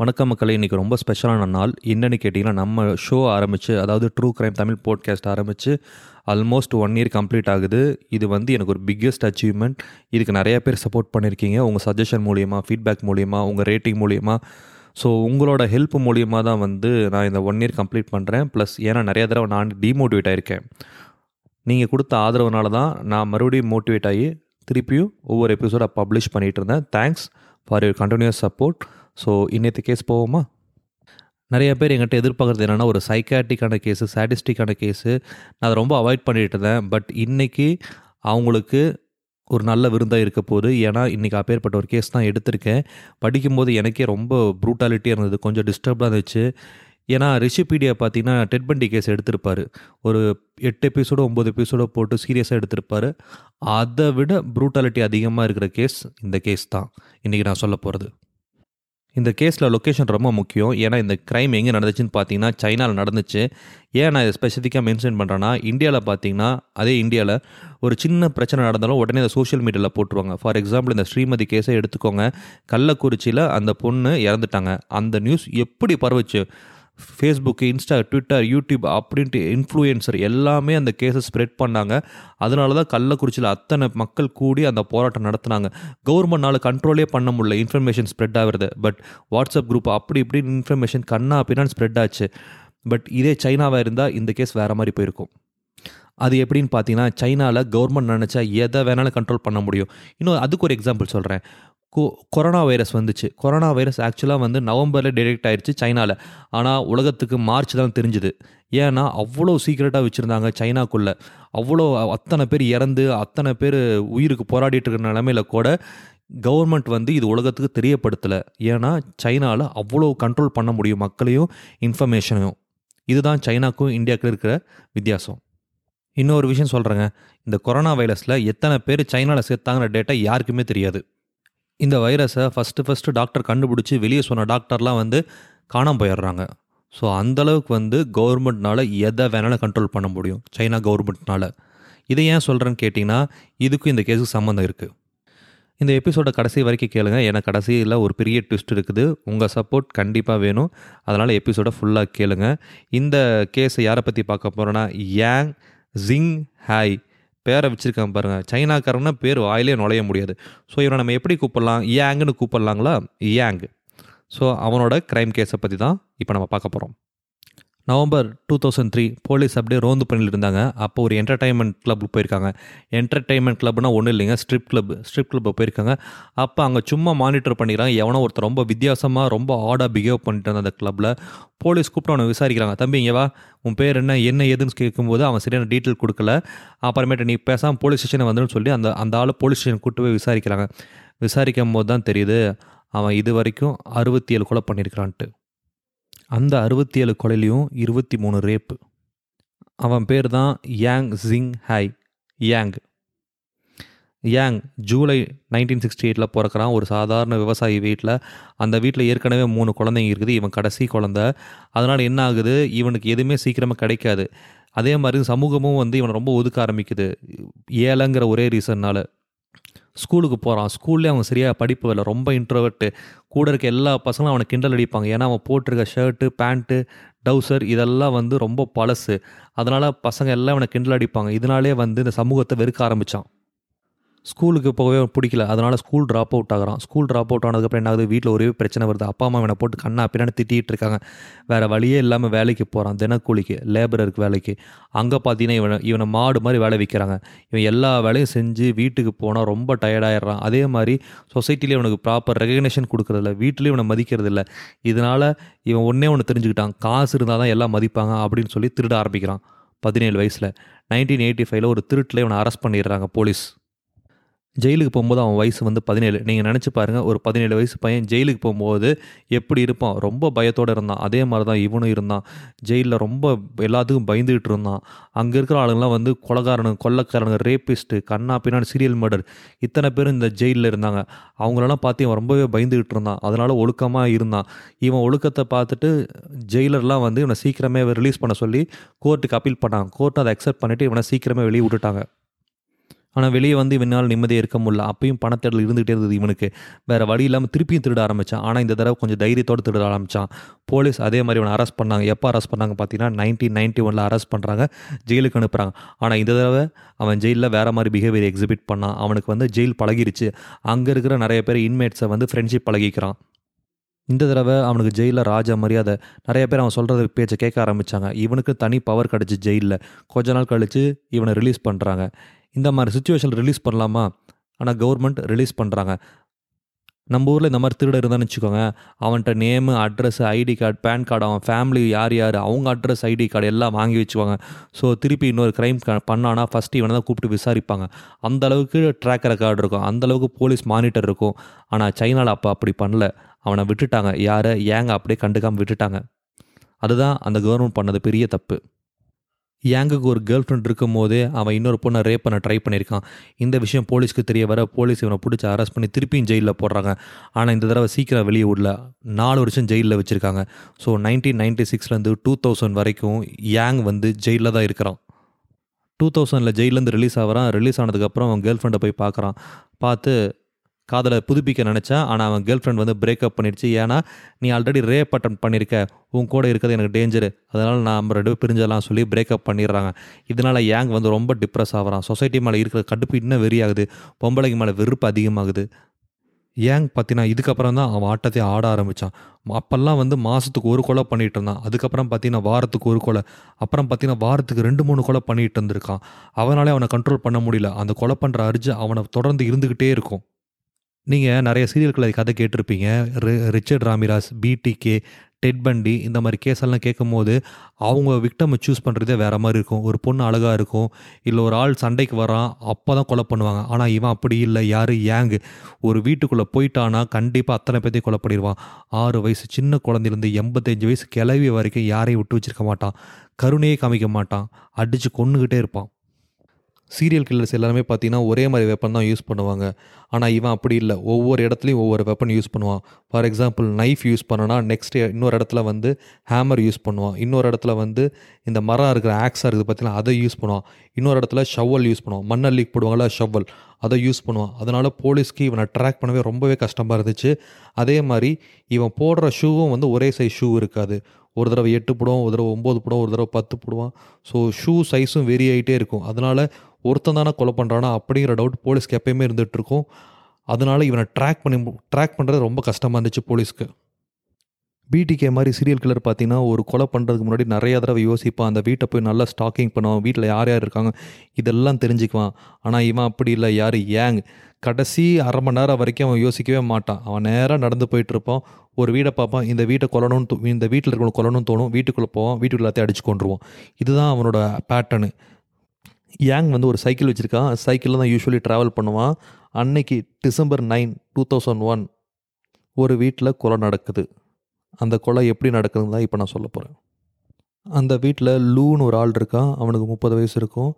வணக்கம் மக்களை இன்றைக்கி ரொம்ப ஸ்பெஷலான நாள். என்னென்னு கேட்டிங்கன்னா நம்ம ஷோ ஆரம்பித்து அதாவது ட்ரூ கிரைம் தமிழ் போட்காஸ்ட் ஆரம்பித்து ஆல்மோஸ்ட் ஒன் இயர் கம்ப்ளீட் ஆகுது. இது வந்து எனக்கு ஒரு பிக்கெஸ்ட் அச்சீவ்மெண்ட் இதுக்கு நிறையா பேர் சப்போர்ட் பண்ணியிருக்கீங்க உங்கள் சஜஷன் மூலியமாக ஃபீட்பேக் மூலியமாக உங்கள் ரேட்டிங் மூலியமாக ஸோ உங்களோட ஹெல்ப் மூலியமாக தான் வந்து நான் இந்த ஒன் இயர் கம்ப்ளீட் பண்ணுறேன் ப்ளஸ் ஏன்னா நிறைய தடவை நான் டிமோட்டிவேட் ஆகிருக்கேன் நீங்கள் கொடுத்த ஆதரவுனால தான் நான் மறுபடியும் மோட்டிவேட் ஆகி திருப்பியும் ஒவ்வொரு எபிசோடாக பப்ளிஷ் பண்ணிகிட்டு இருந்தேன். Thanks for your continuous support so இன்னத்து case போவோமா? நிறைய பேர் எங்கிட்ட எதிர்பார்க்குறது என்னென்னா ஒரு சைக்காட்டிக்கான கேஸு சாட்டிஸ்டிக்கான கேஸு நான் அதை ரொம்ப அவாய்ட் பண்ணிட்டு இருந்தேன். பட் இன்றைக்கி அவங்களுக்கு ஒரு நல்ல விருந்தாக இருக்க போகுது. ஏன்னா இன்றைக்கி அப்பேற்பட்ட ஒரு கேஸ் தான் எடுத்திருக்கேன். படிக்கும்போது எனக்கே ரொம்ப ப்ரூட்டாலிட்டியாக இருந்தது. கொஞ்சம் டிஸ்டர்பாக இருந்துச்சு. ஏன்னா ரிஷிபீடியா பார்த்தீங்கன்னா டெட்பண்டி கேஸ் எடுத்திருப்பார். ஒரு எட்டு எபிசோடோ ஒம்பது எபிசோடோ போட்டு சீரியஸாக எடுத்திருப்பார். அதை விட ப்ரூட்டாலிட்டி அதிகமாக இருக்கிற கேஸ் இந்த கேஸ் தான். இன்றைக்கி நான் சொல்ல போகிறது இந்த கேஸில் லொக்கேஷன் ரொம்ப முக்கியம். ஏன்னா இந்த க்ரைம் எங்கே நடந்துச்சுன்னு பார்த்தீங்கன்னா சைனாவில் நடந்துச்சு. ஏன் நான் இதை ஸ்பெசிஃபிக்காக மென்ஷன் பண்ணுறேன்னா இந்தியாவில் பார்த்தீங்கன்னா அதே இந்தியாவில் ஒரு சின்ன பிரச்சனை நடந்தாலும் உடனே அதை சோஷியல் மீடியாவில் போட்டுருவாங்க. ஃபார் எக்ஸாம்பிள் இந்த ஸ்ரீமதி கேஸை எடுத்துக்கோங்க. கள்ளக்குறிச்சியில் அந்த பொண்ணு இறந்துட்டாங்க. அந்த நியூஸ் எப்படி பரவுச்சு? ஃபேஸ்புக்கு இன்ஸ்டா ட்விட்டர் யூடியூப் அப்படின்ட்டு இன்ஃப்ளூயன்சர் எல்லாமே அந்த கேஸை ஸ்ப்ரெட் பண்ணாங்க. அதனால தான் கள்ளக்குறிச்சியில் அத்தனை மக்கள் கூடி அந்த போராட்டம் நடத்துனாங்க. கவர்மெண்ட்னால கண்ட்ரோலே பண்ண முடியல. இன்ஃபர்மேஷன் ஸ்ப்ரெட் ஆகிறது. பட் வாட்ஸ்அப் குரூப் அப்படி இப்படி இன்ஃபர்மேஷன் கண்ணா அப்படின்னா ஸ்ப்ரெட் ஆச்சு. பட் இதே சைனாவாக இருந்தால் இந்த கேஸ் வேறு மாதிரி போயிருக்கும். அது எப்படின்னு பார்த்தீங்கன்னா சைனாவில் கவர்மெண்ட் நினச்சா எதை வேணாலும் கண்ட்ரோல் பண்ண முடியும். இன்னும் அதுக்கு ஒரு எக்ஸாம்பிள் சொல்கிறேன் கொரோனா வைரஸ் வந்துச்சு. கொரோனா வைரஸ் ஆக்சுவலாக வந்து நவம்பரில் டிடெக்ட் ஆயிடுச்சு சைனாவில் ஆனால் உலகத்துக்கு மார்ச் தான் தெரிஞ்சுது. ஏன்னா அவ்வளோ சீக்கிரட்டாக வச்சுருந்தாங்க சைனாக்குள்ளே. அவ்வளோ அத்தனை பேர் இறந்து அத்தனை பேர் உயிருக்கு போராடிட்டு இருக்கிற நிலமையில கூட கவர்மெண்ட் வந்து இது உலகத்துக்கு தெரியப்படுத்தலை. ஏன்னா சைனாவில் அவ்வளோ கண்ட்ரோல் பண்ண முடியும் மக்களையும் இன்ஃபர்மேஷனையும் இதுதான் சைனாக்கும் இந்தியாவுக்கு இருக்கிற வித்தியாசம். இன்னொரு விஷயம் சொல்கிறேங்க இந்த கொரோனா வைரஸில் எத்தனை பேர் சைனாவில் சேர்த்தாங்கிற டேட்டா யாருக்குமே தெரியாது. இந்த வைரஸை ஃபஸ்ட்டு ஃபஸ்ட்டு டாக்டர் கண்டுபிடிச்சி வெளியே சொன்ன டாக்டர்லாம் வந்து காணாமல் போயிடுறாங்க. ஸோ அந்தளவுக்கு வந்து கவர்மெண்ட்னால் எதை வேணாலும் கண்ட்ரோல் பண்ண முடியும். சைனா கவர்மெண்ட்னால் இதை ஏன் சொல்கிறேன்னு கேட்டிங்கன்னா இதுக்கும் இந்த கேஸுக்கு சம்மந்தம் இருக்குது இந்த எபிசோட கடைசி வரைக்கும் கேளுங்க. ஏன்னா கடைசியில் ஒரு பெரிய ட்விஸ்ட் இருக்குது. உங்கள் சப்போர்ட் கண்டிப்பாக வேணும். அதனால் எபிசோட ஃபுல்லாக கேளுங்க. இந்த கேஸை யாரை பற்றி பார்க்க போகிறோன்னா யாங் ஜிங் ஹாய் பேரை வச்சுருக்கான் பாருங்கள் சைனாக்காரங்கன்னா பேர் வாயிலே நுழைய முடியாது. ஸோ இவனை நம்ம எப்படி கூப்பிடலாம்? ஏங்குன்னு கூப்பிடலாங்களா? ஏங் ஸோ அவனோட க்ரைம் கேஸை பற்றி தான் இப்போ நம்ம பார்க்க போகிறோம் November two thousand three police அப்படியே ரோந்து பண்ணிட்டு இருந்தாங்க. அப்போ ஒரு என்டர்டைன்மெண்ட் கிளப்புக்கு போயிருக்காங்க. என்டர்டைன்மெண்ட் கிளப்னா ஒன்றும் இல்லைங்க ஸ்ட்ரிப் கிளப் ஸ்ட்ரிப் கிளப் போயிருக்காங்க. அப்போ அங்கே சும்மா மானிட்டர் பண்ணிக்கிறாங்க. எவனோ ஒருத்தர் ரொம்ப வித்தியாசமாக ரொம்ப ஆடாக பிஹேவ் பண்ணிட்டு இருந்தான் அந்த கிளப்பில் போலீஸ் கூப்பிட்டு அவனை விசாரிக்கிறாங்க. தம்பி இங்கே வா. உன் பேர் என்ன என்ன ஏதுன்னு கேட்கும்போது அவன் சரியான டீட்டெயில் கொடுக்கல. அப்புறமேட்டு நீ பேசாமல் போலீஸ் ஸ்டேஷனை வந்துன்னு சொல்லி அந்த அந்த ஆள் போலீஸ் ஸ்டேஷன் கூப்பிட்டு போய் விசாரிக்கிறாங்க. விசாரிக்கும் போது தான் தெரியுது அவன் இது வரைக்கும் அறுபத்தி ஏழு கொலை பண்ணியிருக்கிறான்ட்டு. அந்த அறுபத்தி ஏழு கொலையிலையும் இருபத்தி மூணு ரேப்பு அவன் பேர் தான் Yang Jing Hai Yang Yang July nineteen sixty எயிட்டில் பிறக்கிறான். ஒரு சாதாரண விவசாயி வீட்டில் அந்த வீட்டில் ஏற்கனவே மூணு குழந்தைங்க இருக்குது. இவன் கடைசி குழந்த. அதனால் என்ன ஆகுது? இவனுக்கு எதுவுமே சீக்கிரமாக கிடைக்காது. அதே மாதிரி சமூகமும் வந்து இவனை ரொம்ப ஒதுக்க ஆரம்பிக்குது. ஏழைங்கிற ஒரே ரீசன்னால் ஸ்கூலுக்கு போகிறான் ஸ்கூல்லே அவன் சரியாக படிப்பு இல்லை ரொம்ப இன்ட்ரவர்ட்டு கூட இருக்க எல்லா பசங்களும் அவனை கிண்டல் அடிப்பாங்க. ஏன்னா அவன் போட்டிருக்க ஷர்ட்டு பேண்ட்டு டவுசர் இதெல்லாம் வந்து ரொம்ப பழசு. அதனால் பசங்க எல்லாம் அவனை கிண்டல் அடிப்பாங்க. இதனாலே வந்து இந்த சமூகத்தை வெறுக்க ஆரம்பித்தான் ஸ்கூலுக்கு போகவே பிடிக்கல. அதனால் ஸ்கூல் ட்ராப் அவுட் ஆகிறான். ஸ்கூல் ட்ராப் அவுட் ஆனதுக்கப்புறம் என்ன ஆகுது வீட்டில் ஒரே பிரச்சனை வருது. அப்பா அம்மா இவனை போட்டு கண்ணா பின்னாடி திட்டிகிட்டு இருக்காங்க. வேறு வழியே இல்லாமல் வேலைக்கு போகிறான் தினக்கூலிக்கு லேபரருக்கு வேலைக்கு. அங்கே பார்த்தீங்கன்னா இவனை இவனை மாடு மாதிரி வேலை விற்கிறாங்க இவன் எல்லா வேலையும் செஞ்சு வீட்டுக்கு போனால் ரொம்ப டயர்டாயிடுறான் அதே மாதிரி சொசைட்டிலே இவனுக்கு ப்ராப்பர் ரெகக்னேஷன் கொடுக்குறதில்ல. வீட்லேயும் இவனை மதிக்கிறதில்ல. இதனால் இவன் ஒன்றே ஒன்று தெரிஞ்சுக்கிட்டான். காசு இருந்தால் தான் எல்லாம் மதிப்பாங்க அப்படின்னு சொல்லி திருட ஆரம்பிக்கிறான். பதினேழு வயசில். நைன்டீன் எயிட்டி ஃபைவ்ல ஒரு திருட்டில் இவனை அரெஸ்ட் பண்ணிடுறாங்க போலீஸ் ஜெயிலுக்கு போகும்போது அவன் வயசு வந்து பதினேழு. நீங்கள் நினச்சி பாருங்கள் ஒரு பதினேழு வயசு பையன் ஜெயிலுக்கு போகும்போது எப்படி இருப்பான்? ரொம்ப பயத்தோடு இருந்தான். அதே மாதிரி தான் இவனும் இருந்தான். ஜெயிலில் ரொம்ப எல்லாத்துக்கும் பயந்துக்கிட்டு இருந்தான். அங்கே இருக்கிற ஆளுங்களாம் வந்து கொலகாரனுங்க கொள்ளக்காரனுங்க ரேப்பிஸ்ட்டு கண்ணா பின்னாடி சீரியல் மர்டர் இத்தனை பேர் இந்த ஜெயிலில் இருந்தாங்க. அவங்களெல்லாம் பார்த்து இவன் ரொம்பவே பயந்துக்கிட்டு இருந்தான். அதனால் ஒழுக்கமாக இருந்தான். இவன் ஒழுக்கத்தை பார்த்துட்டு ஜெயிலர்லாம் வந்து இவனை சீக்கிரமே ரிலீஸ் பண்ண சொல்லி கோர்ட்டுக்கு அப்பீல் பண்ணாங்க. கோர்ட் அதை அக்செப்ட் பண்ணிவிட்டு இவனை சீக்கிரமே வெளியே விட்டுட்டாங்க. ஆனால் வெளியே வந்து இவனால் நிம்மதியாக இருக்க முடியல. அப்பயும் பணத்தேடல் இருந்துகிட்டே இருந்தது இவனுக்கு. வேறு வழி இல்லாமல் திருப்பியும் திருட ஆரம்பித்தான் ஆனால் இந்த தடவை கொஞ்சம் தைரியத்தோடு திருட ஆரம்பித்தான் போலீஸ் அதே மாதிரி இவனை அரெஸ்ட் பண்ணாங்க. எப்போ அரெஸ்ட் பண்ணாங்க பார்த்தீங்கன்னா நைன்டீன் நைன்ட்டி ஒனில் அரெஸ்ட் பண்ணுறாங்க ஜெயிலுக்கு அனுப்புகிறாங்க ஆனால் இந்த தடவை அவன் ஜெயிலில் வேறு மாதிரி பிஹேவியர் எக்ஸிபிட் பண்ணான். அவனுக்கு வந்து ஜெயில் பழகிருச்சு. அங்கே இருக்கிற நிறைய பேர் இன்மேட்ஸை வந்து ஃப்ரெண்ட்ஷிப் பழகிக்கிறான். இந்த தடவை அவனுக்கு ஜெயிலில் ராஜா மரியாதை. நிறைய பேர் அவன் சொல்கிறது பேச்சை கேட்க ஆரம்பித்தாங்க இவனுக்கு தனி பவர் கிடச்சி ஜெயிலில். கொஞ்ச நாள் கழித்து இவனை ரிலீஸ் பண்ணுறாங்க இந்த மாதிரி சுச்சுவேஷன் ரிலீஸ் பண்ணலாமா? ஆனால் கவர்மெண்ட் ரிலீஸ் பண்ணுறாங்க நம்ம ஊரில் இந்த மாதிரி திருட இருந்தான்னு வச்சுக்கோங்க. அவன்கிட்ட name address ID card PAN card அவன் ஃபேமிலி யார் யார் அவங்க அட்ரஸ் ஐடி கார்டு எல்லாம் வாங்கி வச்சுக்குவாங்க ஸோ திருப்பி இன்னொரு க்ரைம் பண்ணானா ஃபஸ்ட்டு இவனை தான் கூப்பிட்டு விசாரிப்பாங்க. அந்தளவுக்கு ட்ராக் ரெக்கார்டு இருக்கும். அந்த அளவுக்கு போலீஸ் மானிட்டர் இருக்கும். ஆனால் சைனாவில் அப்போ அப்படி பண்ணல. அவனை விட்டுட்டாங்க. யாரை? ஏங்க? அப்படியே கண்டுக்காமல் விட்டுட்டாங்க. அதுதான் அந்த கவர்மெண்ட் பண்ணது பெரிய தப்பு. யாங்குக்கு ஒரு கேர்ள் ஃப்ரெண்ட் இருக்கும் போதே அவன் இன்னொரு பொண்ணை ரேப் பண்ண ட்ரை பண்ணியிருக்கான். இந்த விஷயம் போலீஸ்க்கு தெரிய வர போலீஸ் இவனை பிடிச்சி அரெஸ்ட் பண்ணி திருப்பியும் ஜெயிலில் போடுறாங்க. ஆனால் இந்த தடவை சீக்கிரம் வெளியே விடல. நாலு வருஷம் ஜெயிலில் வச்சுருக்காங்க. ஸோ நைன்டீன் நைன்டி சிக்ஸ்லேருந்து டூ தௌசண்ட் வரைக்கும் யாங் வந்து ஜெயிலில் தான் இருக்கிறான். டூ தௌசண்டில் ஜெயிலேருந்து ரிலீஸ் ஆகிறான். ரிலீஸ் ஆனதுக்கப்புறம் அவன் கேர்ள் ஃப்ரெண்டை போய் பார்க்குறான். பார்த்து காதலை புதுப்பிக்க நினச்சேன் ஆனால் அவன் கேர்ள் ஃப்ரெண்ட் வந்து பிரேக்கப் பண்ணிடுச்சு. ஏன்னா நீ ஆல்ரெடி ரேப் அட்டன் பண்ணியிருக்க உன் கூட இருக்கிறது எனக்கு டேஞ்சரு அதனால் நான் ரெண்டு பேர் பிரிஞ்சலாம் சொல்லி பிரேக்கப் பண்ணிடுறாங்க. இதனால் யாங் வந்து ரொம்ப டிப்ரெஸ் ஆகிறான். சொசைட்டி மேலே இருக்கிற கடுப்பு இன்னும் வெறியாகுது. பொம்பளைக்கு மேலே வெறுப்பு அதிகமாகுது. ஏங் பார்த்தீங்கன்னா இதுக்கப்புறம் தான் அவன் ஆட்டத்தை ஆட ஆரம்பித்தான் அப்போல்லாம் வந்து மாதத்துக்கு ஒரு கொலை பண்ணிகிட்டு இருந்தான். அதுக்கப்புறம் பார்த்தீங்கன்னா வாரத்துக்கு ஒரு கொலை. அப்புறம் பார்த்தீங்கன்னா வாரத்துக்கு ரெண்டு மூணு கொலை பண்ணிகிட்டு இருந்திருக்கான். அவனாலே அவனை கண்ட்ரோல் பண்ண முடியல. அந்த கொலை பண்ணுற அர்ஜு அவனை தொடர்ந்து இருந்துக்கிட்டே இருக்கும். நீங்கள் நிறைய சீரியல்களை கதை கேட்டிருப்பீங்க. ரிச்சர்ட் ராமிராஸ் பிடிகே டெட் பண்டி இந்த மாதிரி கேஸெல்லாம் கேட்கும் போது அவங்க விக்டமை சூஸ் பண்ணுறதே வேறு மாதிரி இருக்கும். ஒரு பொண்ணு அழகாக இருக்கும். இல்லை ஒரு ஆள் சண்டைக்கு வரான் அப்போ தான் கொலை பண்ணுவாங்க. ஆனால் இவன் அப்படி இல்லை. யார்? ஏங்கு ஒரு வீட்டுக்குள்ளே போயிட்டானா கண்டிப்பாக அத்தனை பேர்த்தையும் கொலை பண்ணிடுவான். ஆறு வயசு சின்ன குழந்தைலேருந்து எண்பத்தஞ்சு வயசு கிளவி வரைக்கும் யாரையும் விட்டு வச்சிருக்க மாட்டான். கருணையே காமிக்க மாட்டான். அடித்து கொண்டுக்கிட்டே இருப்பான். சீரியல் கில்லர்ஸ் எல்லாருமே பார்த்தீங்கன்னா ஒரே மாதிரி வெப்பன் தான் யூஸ் பண்ணுவாங்க. ஆனால் இவன் அப்படி இல்லை. ஒவ்வொரு இடத்துலையும் ஒவ்வொரு வெப்பன் யூஸ் பண்ணுவான். ஃபார் எக்ஸாம்பிள் நைஃப் யூஸ் பண்ணனா நெக்ஸ்ட் இன்னொரு இடத்துல வந்து ஹேமர் யூஸ் பண்ணுவான். இன்னொரு இடத்துல வந்து இந்த மரம் இருக்கிற ஆக்ஸாக இருக்குது பார்த்தீங்கன்னா அதை யூஸ் பண்ணுவான். இன்னொரு இடத்துல ஷவல் யூஸ் பண்ணுவான். மண்ணல்லி போடுவாங்களா ஷவல் அதை யூஸ் பண்ணுவான். அதனால் போலீஸ்க்கு இவனை ட்ராக் பண்ணவே ரொம்பவே கஷ்டமாக இருந்துச்சு. அதே மாதிரி இவன் போடுற ஷூவும் வந்து ஒரே சைஸ் ஷூ இருக்காது. ஒரு தடவை எட்டு போடுவான் ஒரு தடவை ஒம்பது போடுவான் ஒரு தடவை பத்து போடுவான். ஸோ ஷூ சைஸும் வெரி ஆகிட்டே இருக்கும். அதனால் ஒருத்தன் தானே கொலை பண்ணுறானா அப்படிங்கிற டவுட் போலீஸ்க்கு எப்பயுமே இருந்துகிட்ருக்கும். அதனால் இவனை ட்ராக் பண்ணி ட்ராக் பண்ணுறது ரொம்ப கஷ்டமாக இருந்துச்சு போலீஸ்க்கு பிடிகே மாதிரி சீரியல் கில்லர் பார்த்தீங்கன்னா ஒரு கொலை பண்ணுறதுக்கு முன்னாடி நிறைய தடவை யோசிப்பான். அந்த வீட்டை போய் நல்லா ஸ்டாக்கிங் பண்ணுவான். வீட்டில் யார் யார் இருக்காங்க இதெல்லாம் தெரிஞ்சுக்குவான். ஆனால் இவன் அப்படி இல்லை. யார்? ஏங். கடைசி அரை மணி நேரம் வரைக்கும் அவன் யோசிக்கவே மாட்டான். அவன் நேராக நடந்து போயிட்டுருப்பான். ஒரு வீடை பார்ப்பான். இந்த வீட்டை கொல்லணும்னு இந்த வீட்டில் இருக்கணும் கொல்லணும்னு தோணும். வீட்டுக்குள்ளே போவான். வீட்டுக்குள்ள எல்லாத்தையும் அடிச்சு கொண்டுருவான் இதுதான் அவனோட பேட்டர்னு யாங் வந்து ஒரு சைக்கிள் வச்சுருக்கான் சைக்கிளில் தான் யூஸ்வலி ட்ராவல் பண்ணுவான். அன்னைக்கு December nine two thousand one ஒரு வீட்டில் கொலை நடக்குது. அந்த கொலை எப்படி நடக்குதுன்னு தான் இப்போ நான் சொல்ல போகிறேன் அந்த வீட்டில் லூன்னு ஒரு ஆள் இருக்கான் அவனுக்கு முப்பது வயசு இருக்கும்.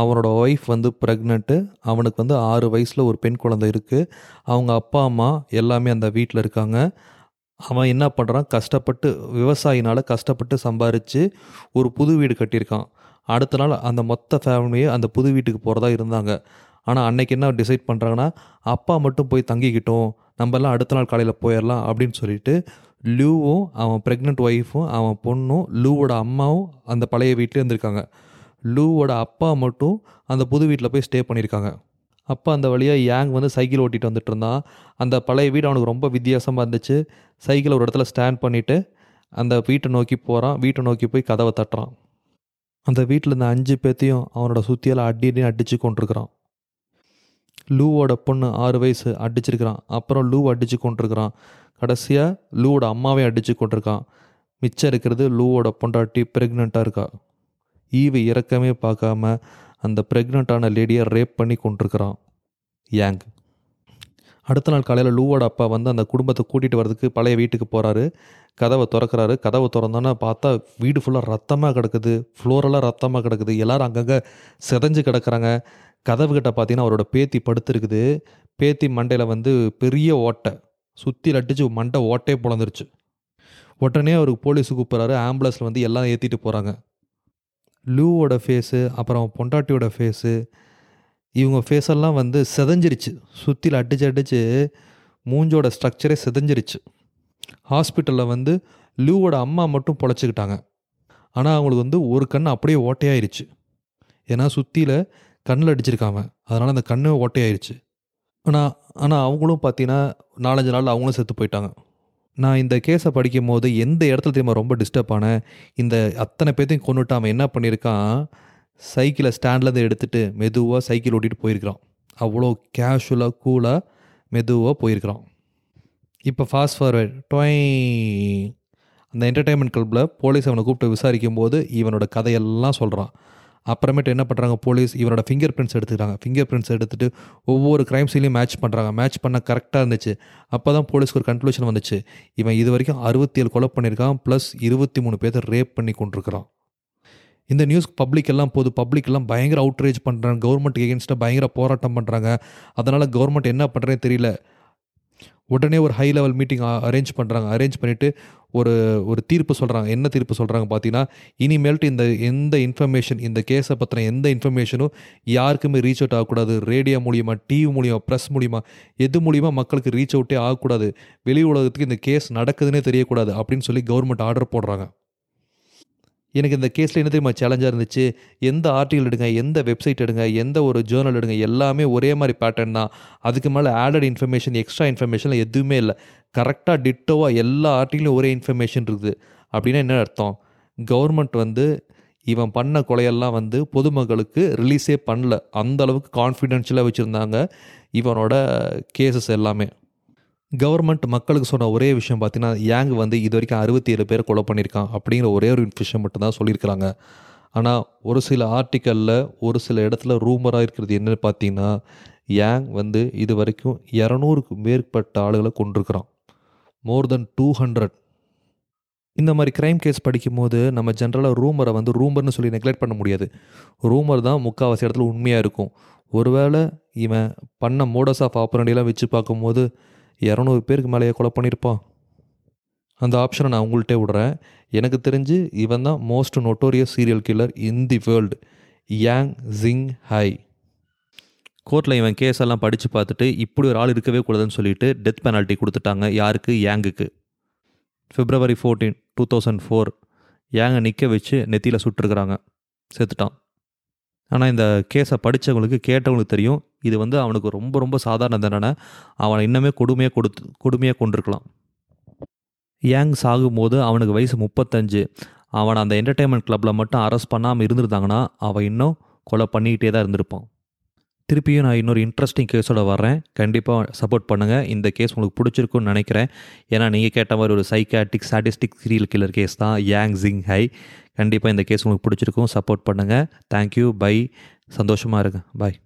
அவனோட ஒய்ஃப் வந்து ப்ரெக்னென்ட்டு அவனுக்கு வந்து ஆறு வயசில் ஒரு பெண் குழந்தை இருக்குது அவங்க அப்பா அம்மா எல்லாமே அந்த வீட்டில் இருக்காங்க. அவன் என்ன பண்ணுறான் கஷ்டப்பட்டு விவசாயினால் கஷ்டப்பட்டு சம்பாரித்து ஒரு புது வீடு கட்டியிருக்கான். அடுத்த நாள் அந்த மொத்த ஃபேமிலியே அந்த புது வீட்டுக்கு போகிறதா இருந்தாங்க. ஆனால் அன்னைக்கு என்ன டிசைட் பண்ணுறாங்கன்னா அப்பா மட்டும் போய் தங்கிக்கிட்டோம். நம்மலாம் அடுத்த நாள் காலையில் போயிடலாம் அப்படின்னு சொல்லிட்டு லூவும் அவன் ப்ரெக்னென்ட் ஒய்ஃபும் அவன் பொண்ணும் லூவோட அம்மாவும் அந்த பழைய வீட்டிலே இருந்திருக்காங்க. லூவோட அப்பா மட்டும் அந்த புது வீட்டில் போய் ஸ்டே பண்ணியிருக்காங்க. அப்போ அந்த வழியாக யாங் வந்து சைக்கிள் ஓட்டிகிட்டு வந்துட்டு இருந்தான். அந்த பழைய வீடு அவனுக்கு ரொம்ப வித்தியாசமாக இருந்துச்சு. சைக்கிளை ஒரு இடத்துல ஸ்டாண்ட் பண்ணிவிட்டு அந்த வீட்டை நோக்கி போகிறான் வீட்டை நோக்கி போய் கதவை தட்டுறான். அந்த வீட்டில் இந்த அஞ்சு பேர்த்தையும் அவனோட சுற்றியால் அடி அடி அடித்து கொண்டிருக்கிறான் லூவோட பொண்ணு ஆறு வயசு அடிச்சிருக்கிறான். அப்புறம் லூ அடித்து கொண்டிருக்கிறான் கடைசியாக லூவோட அம்மாவே அடித்து கொண்டிருக்கான் மிச்சம் இருக்கிறது லூவோட பொண்டாட்டி ப்ரெக்னெண்ட்டாக இருக்கா? ஈவு இறக்கமே பார்க்காம அந்த ப்ரெக்னெண்ட்டான லேடியை ரேப் பண்ணி கொண்டிருக்கிறான் யாங் அடுத்த நாள் காலையில் லூவோட அப்பா வந்து அந்த குடும்பத்தை கூட்டிகிட்டு வரதுக்கு பழைய வீட்டுக்கு போகிறாரு கதவை திறக்கிறாரு. கதவை திறந்தோன்னே பார்த்தா வீடு ஃபுல்லாக ரத்தமாக கிடக்குது. ஃப்ளோரெல்லாம் ரத்தமாக கிடக்குது. எல்லோரும் அங்கங்கே செதஞ்சு கிடக்குறாங்க. கதவு கிட்ட பார்த்தீங்கன்னா அவரோட பேத்தி படுத்துருக்குது. பேத்தி மண்டையில் வந்து பெரிய ஓட்டை. சுற்றி லட்டிச்சு மண்டை ஓட்டே பிளந்துருச்சு. உடனே அவருக்கு போலீஸு கூப்பிட்றாரு. ஆம்புலன்ஸில் வந்து எல்லாம் ஏற்றிட்டு போகிறாங்க லூவோட ஃபேஸு அப்புறம் பொண்டாட்டியோட ஃபேஸு இவங்க ஃபேஸெல்லாம் வந்து செதஞ்சிருச்சு. சுற்றில அடிச்சு அடித்து மூஞ்சோட ஸ்ட்ரக்சரே செதஞ்சிருச்சு. ஹாஸ்பிட்டலில் வந்து லூவோட அம்மா மட்டும் பொழைச்சிக்கிட்டாங்க. ஆனால் அவங்களுக்கு வந்து ஒரு கண் அப்படியே ஓட்டையாயிருச்சு. ஏன்னா சுற்றியில் கண்ணில் அடிச்சிருக்காங்க. அதனால் அந்த கண்ணு ஓட்டையாயிருச்சு. ஆனால் ஆனால் அவங்களும் பார்த்தீங்கன்னா நாலஞ்சு நாள் அவங்களும் செத்து போயிட்டாங்க. நான் இந்த கேஸை படிக்கும் போது எந்த இடத்துல தெரியுமா ரொம்ப டிஸ்டர்ப் ஆனேன் இந்த அத்தனை பேர்த்தையும் கொண்டுட்டு அவன் என்ன பண்ணியிருக்கான்? சைக்கிளை ஸ்டாண்ட்லேருந்து எடுத்துகிட்டு மெதுவாக சைக்கிள் ஓட்டிகிட்டு போயிருக்கிறான். அவ்வளோ கேஷுவலாக கூலாக மெதுவாக போயிருக்கிறான். இப்போ ஃபாஸ்ட் ஃபார்வேர்ட் டொய் அந்த என்டர்டைன்மெண்ட் கிளப்பில் போலீஸ் அவனை கூப்பிட்டு விசாரிக்கும் போது இவனோட கதையெல்லாம் சொல்கிறான் அப்புறமேட்டு என்ன பண்ணுறாங்க போலீஸ் இவனோட ஃபிங்கர் பிரிண்ட்ஸ் எடுத்துக்கிறாங்க. ஃபிங்கர் பிரிண்ட்ஸ் எடுத்துகிட்டு ஒவ்வொரு க்ரைம் சீலையும் மேட்ச் பண்ணுறாங்க மேட்ச் பண்ண கரெக்டாக இருந்துச்சு. அப்போ தான் போலீஸ்க்கு ஒரு கன்க்ளூஷன் வந்துச்சு. இவன் இது வரைக்கும் அறுபத்தி ஏழு கொலை பண்ணியிருக்கான் ப்ளஸ் இருபத்தி மூணு பேர்த்த ரேப் பண்ணி கொண்டிருக்கிறான். இந்த நியூஸ் பப்ளிக் எல்லாம் போது பப்ளிக் எல்லாம் பயங்கர அவுட்ரேஜ் பண்ணுறாங்க கவர்மெண்ட் எகென்ஸ்டாக பயங்கர போராட்டம் பண்ணுறாங்க அதனால் கவர்மெண்ட் என்ன பண்ணுறேன்னு தெரியல. உடனே ஒரு ஹை லெவல் மீட்டிங் அரேஞ்ச் பண்ணுறாங்க அரேஞ்ச் பண்ணிவிட்டு ஒரு ஒரு தீர்ப்பு சொல்கிறாங்க என்ன தீர்ப்பு சொல்கிறாங்க பார்த்தீங்கன்னா இனிமேல்ட்டு இந்த எந்த இன்ஃபர்மேஷன் இந்த கேஸை பற்றின எந்த இன்ஃபர்மேஷனும் யாருக்குமே ரீச் அவுட் ஆகக்கூடாது. ரேடியோ மூலியமாக டிவி மூலியமாக ப்ரெஸ் மூலியமாக எது மூலியமாக மக்களுக்கு ரீச் அவுட்டே ஆகக்கூடாது. வெளி உலகத்துக்கு இந்த கேஸ் நடக்குதுன்னே தெரியக்கூடாது அப்படின்னு சொல்லி கவர்மெண்ட் ஆர்டர் போடுறாங்க. எனக்கு இந்த கேஸில் என்ன தெரியுமா சேலஞ்சாக இருந்துச்சு? எந்த ஆர்டிகல் எடுங்க எந்த வெப்சைட் எடுங்க எந்த ஒரு ஜேர்னல் எடுங்க எல்லாமே ஒரே மாதிரி பேட்டர்ன் தான். அதுக்கு மேலே ஆடட் இன்ஃபர்மேஷன் எக்ஸ்ட்ரா இன்ஃபர்மேஷன் எதுவுமே இல்லை. கரெக்டாக டிட்டோவாக எல்லா ஆர்டிகலையும் ஒரே இன்ஃபர்மேஷன் இருக்குது. அப்படின்னா என்ன அர்த்தம்? கவர்மெண்ட் வந்து இவன் பண்ண கொலையெல்லாம் வந்து பொதுமக்களுக்கு ரிலீஸே பண்ணல. அந்த அளவுக்கு கான்ஃபிடென்ஷியலாக வச்சுருந்தாங்க இவனோட கேசஸ் எல்லாமே. கவர்மெண்ட் மக்களுக்கு சொன்ன ஒரே விஷயம் பார்த்தீங்கன்னா யாங் வந்து இது வரைக்கும் அறுபத்தி ஏழு பேர் கொலை பண்ணியிருக்கான் அப்படிங்கிற ஒரே ஒரு விஷயம் மட்டும்தான் சொல்லியிருக்கிறாங்க. ஆனால் ஒரு சில ஆர்டிக்கலில் ஒரு சில இடத்துல ரூமராக இருக்கிறது என்னன்னு பார்த்தீங்கன்னா யாங் வந்து இது வரைக்கும் இரநூறுக்கு மேற்பட்ட ஆளுகளை கொண்டிருக்கிறான் மோர் தென் டூ ஹண்ட்ரட் இந்த மாதிரி க்ரைம் கேஸ் படிக்கும்போது நம்ம ஜென்ரலாக ரூமரை வந்து ரூமர்னு சொல்லி நெக்லெக்ட் பண்ண முடியாது. ரூமர் தான் முக்கால்வாசி இடத்துல உண்மையாக இருக்கும். ஒருவேளை இவன் பண்ண மோடஸ் ஆஃப் ஆப்பரண்டிலாம் வச்சு பார்க்கும்போது இரநூறு பேருக்கு மேலேயே கொலை பண்ணியிருப்பான். அந்த ஆப்ஷனை நான் உங்கள்கிட்ட விடுறேன். எனக்கு தெரிஞ்சு இவன் தான் most notorious serial killer in the world Yang Jing Hai கோர்ட்டில் இவன் கேஸ் எல்லாம் படித்து பார்த்துட்டு இப்படி ஒரு ஆள் இருக்கவே கூடாதுன்னு சொல்லிட்டு டெத் பெனால்ட்டி கொடுத்துட்டாங்க. யாருக்கு? யாங்குக்கு February fourteen two thousand four யாங்கை நிற்க வச்சு நெத்தியில் சுட்டுருக்குறாங்க. செத்துட்டான். ஆனால் இந்த கேஸை படித்தவங்களுக்கு கேட்டவங்களுக்கு தெரியும். இது வந்து அவனுக்கு ரொம்ப ரொம்ப சாதாரண தண்டனை. அவனை இன்னமே கொடுமையாக கொடுத்து கொடுமையாக கொண்டிருக்கலாம் யாங் சாகும்போது அவனுக்கு வயசு முப்பத்தஞ்சு. அவனை அந்த என்டர்டெயின்மெண்ட் கிளப்பில் மட்டும் அரெஸ்ட் பண்ணாமல் இருந்திருந்தாங்கன்னா அவன் இன்னும் கொலை பண்ணிக்கிட்டே தான் இருந்திருப்பான். திருப்பியும் நான் இன்னொரு இன்ட்ரெஸ்டிங் கேஸோட வர்றேன். கண்டிப்பாக சப்போர்ட் பண்ணுங்கள் இந்த கேஸ் உங்களுக்கு பிடிச்சிருக்குன்னு நினைக்கிறேன். ஏன்னா நீங்கள் கேட்ட மாதிரி ஒரு psychotic sadistic serial killer case தான் யாங் ஜிங் ஹை கண்டிப்பாக இந்த கேஸ் உங்களுக்கு பிடிச்சிருக்கும். சப்போர்ட் பண்ணுங்கள் தேங்க்யூ பை சந்தோஷமாக இருங்க. பாய்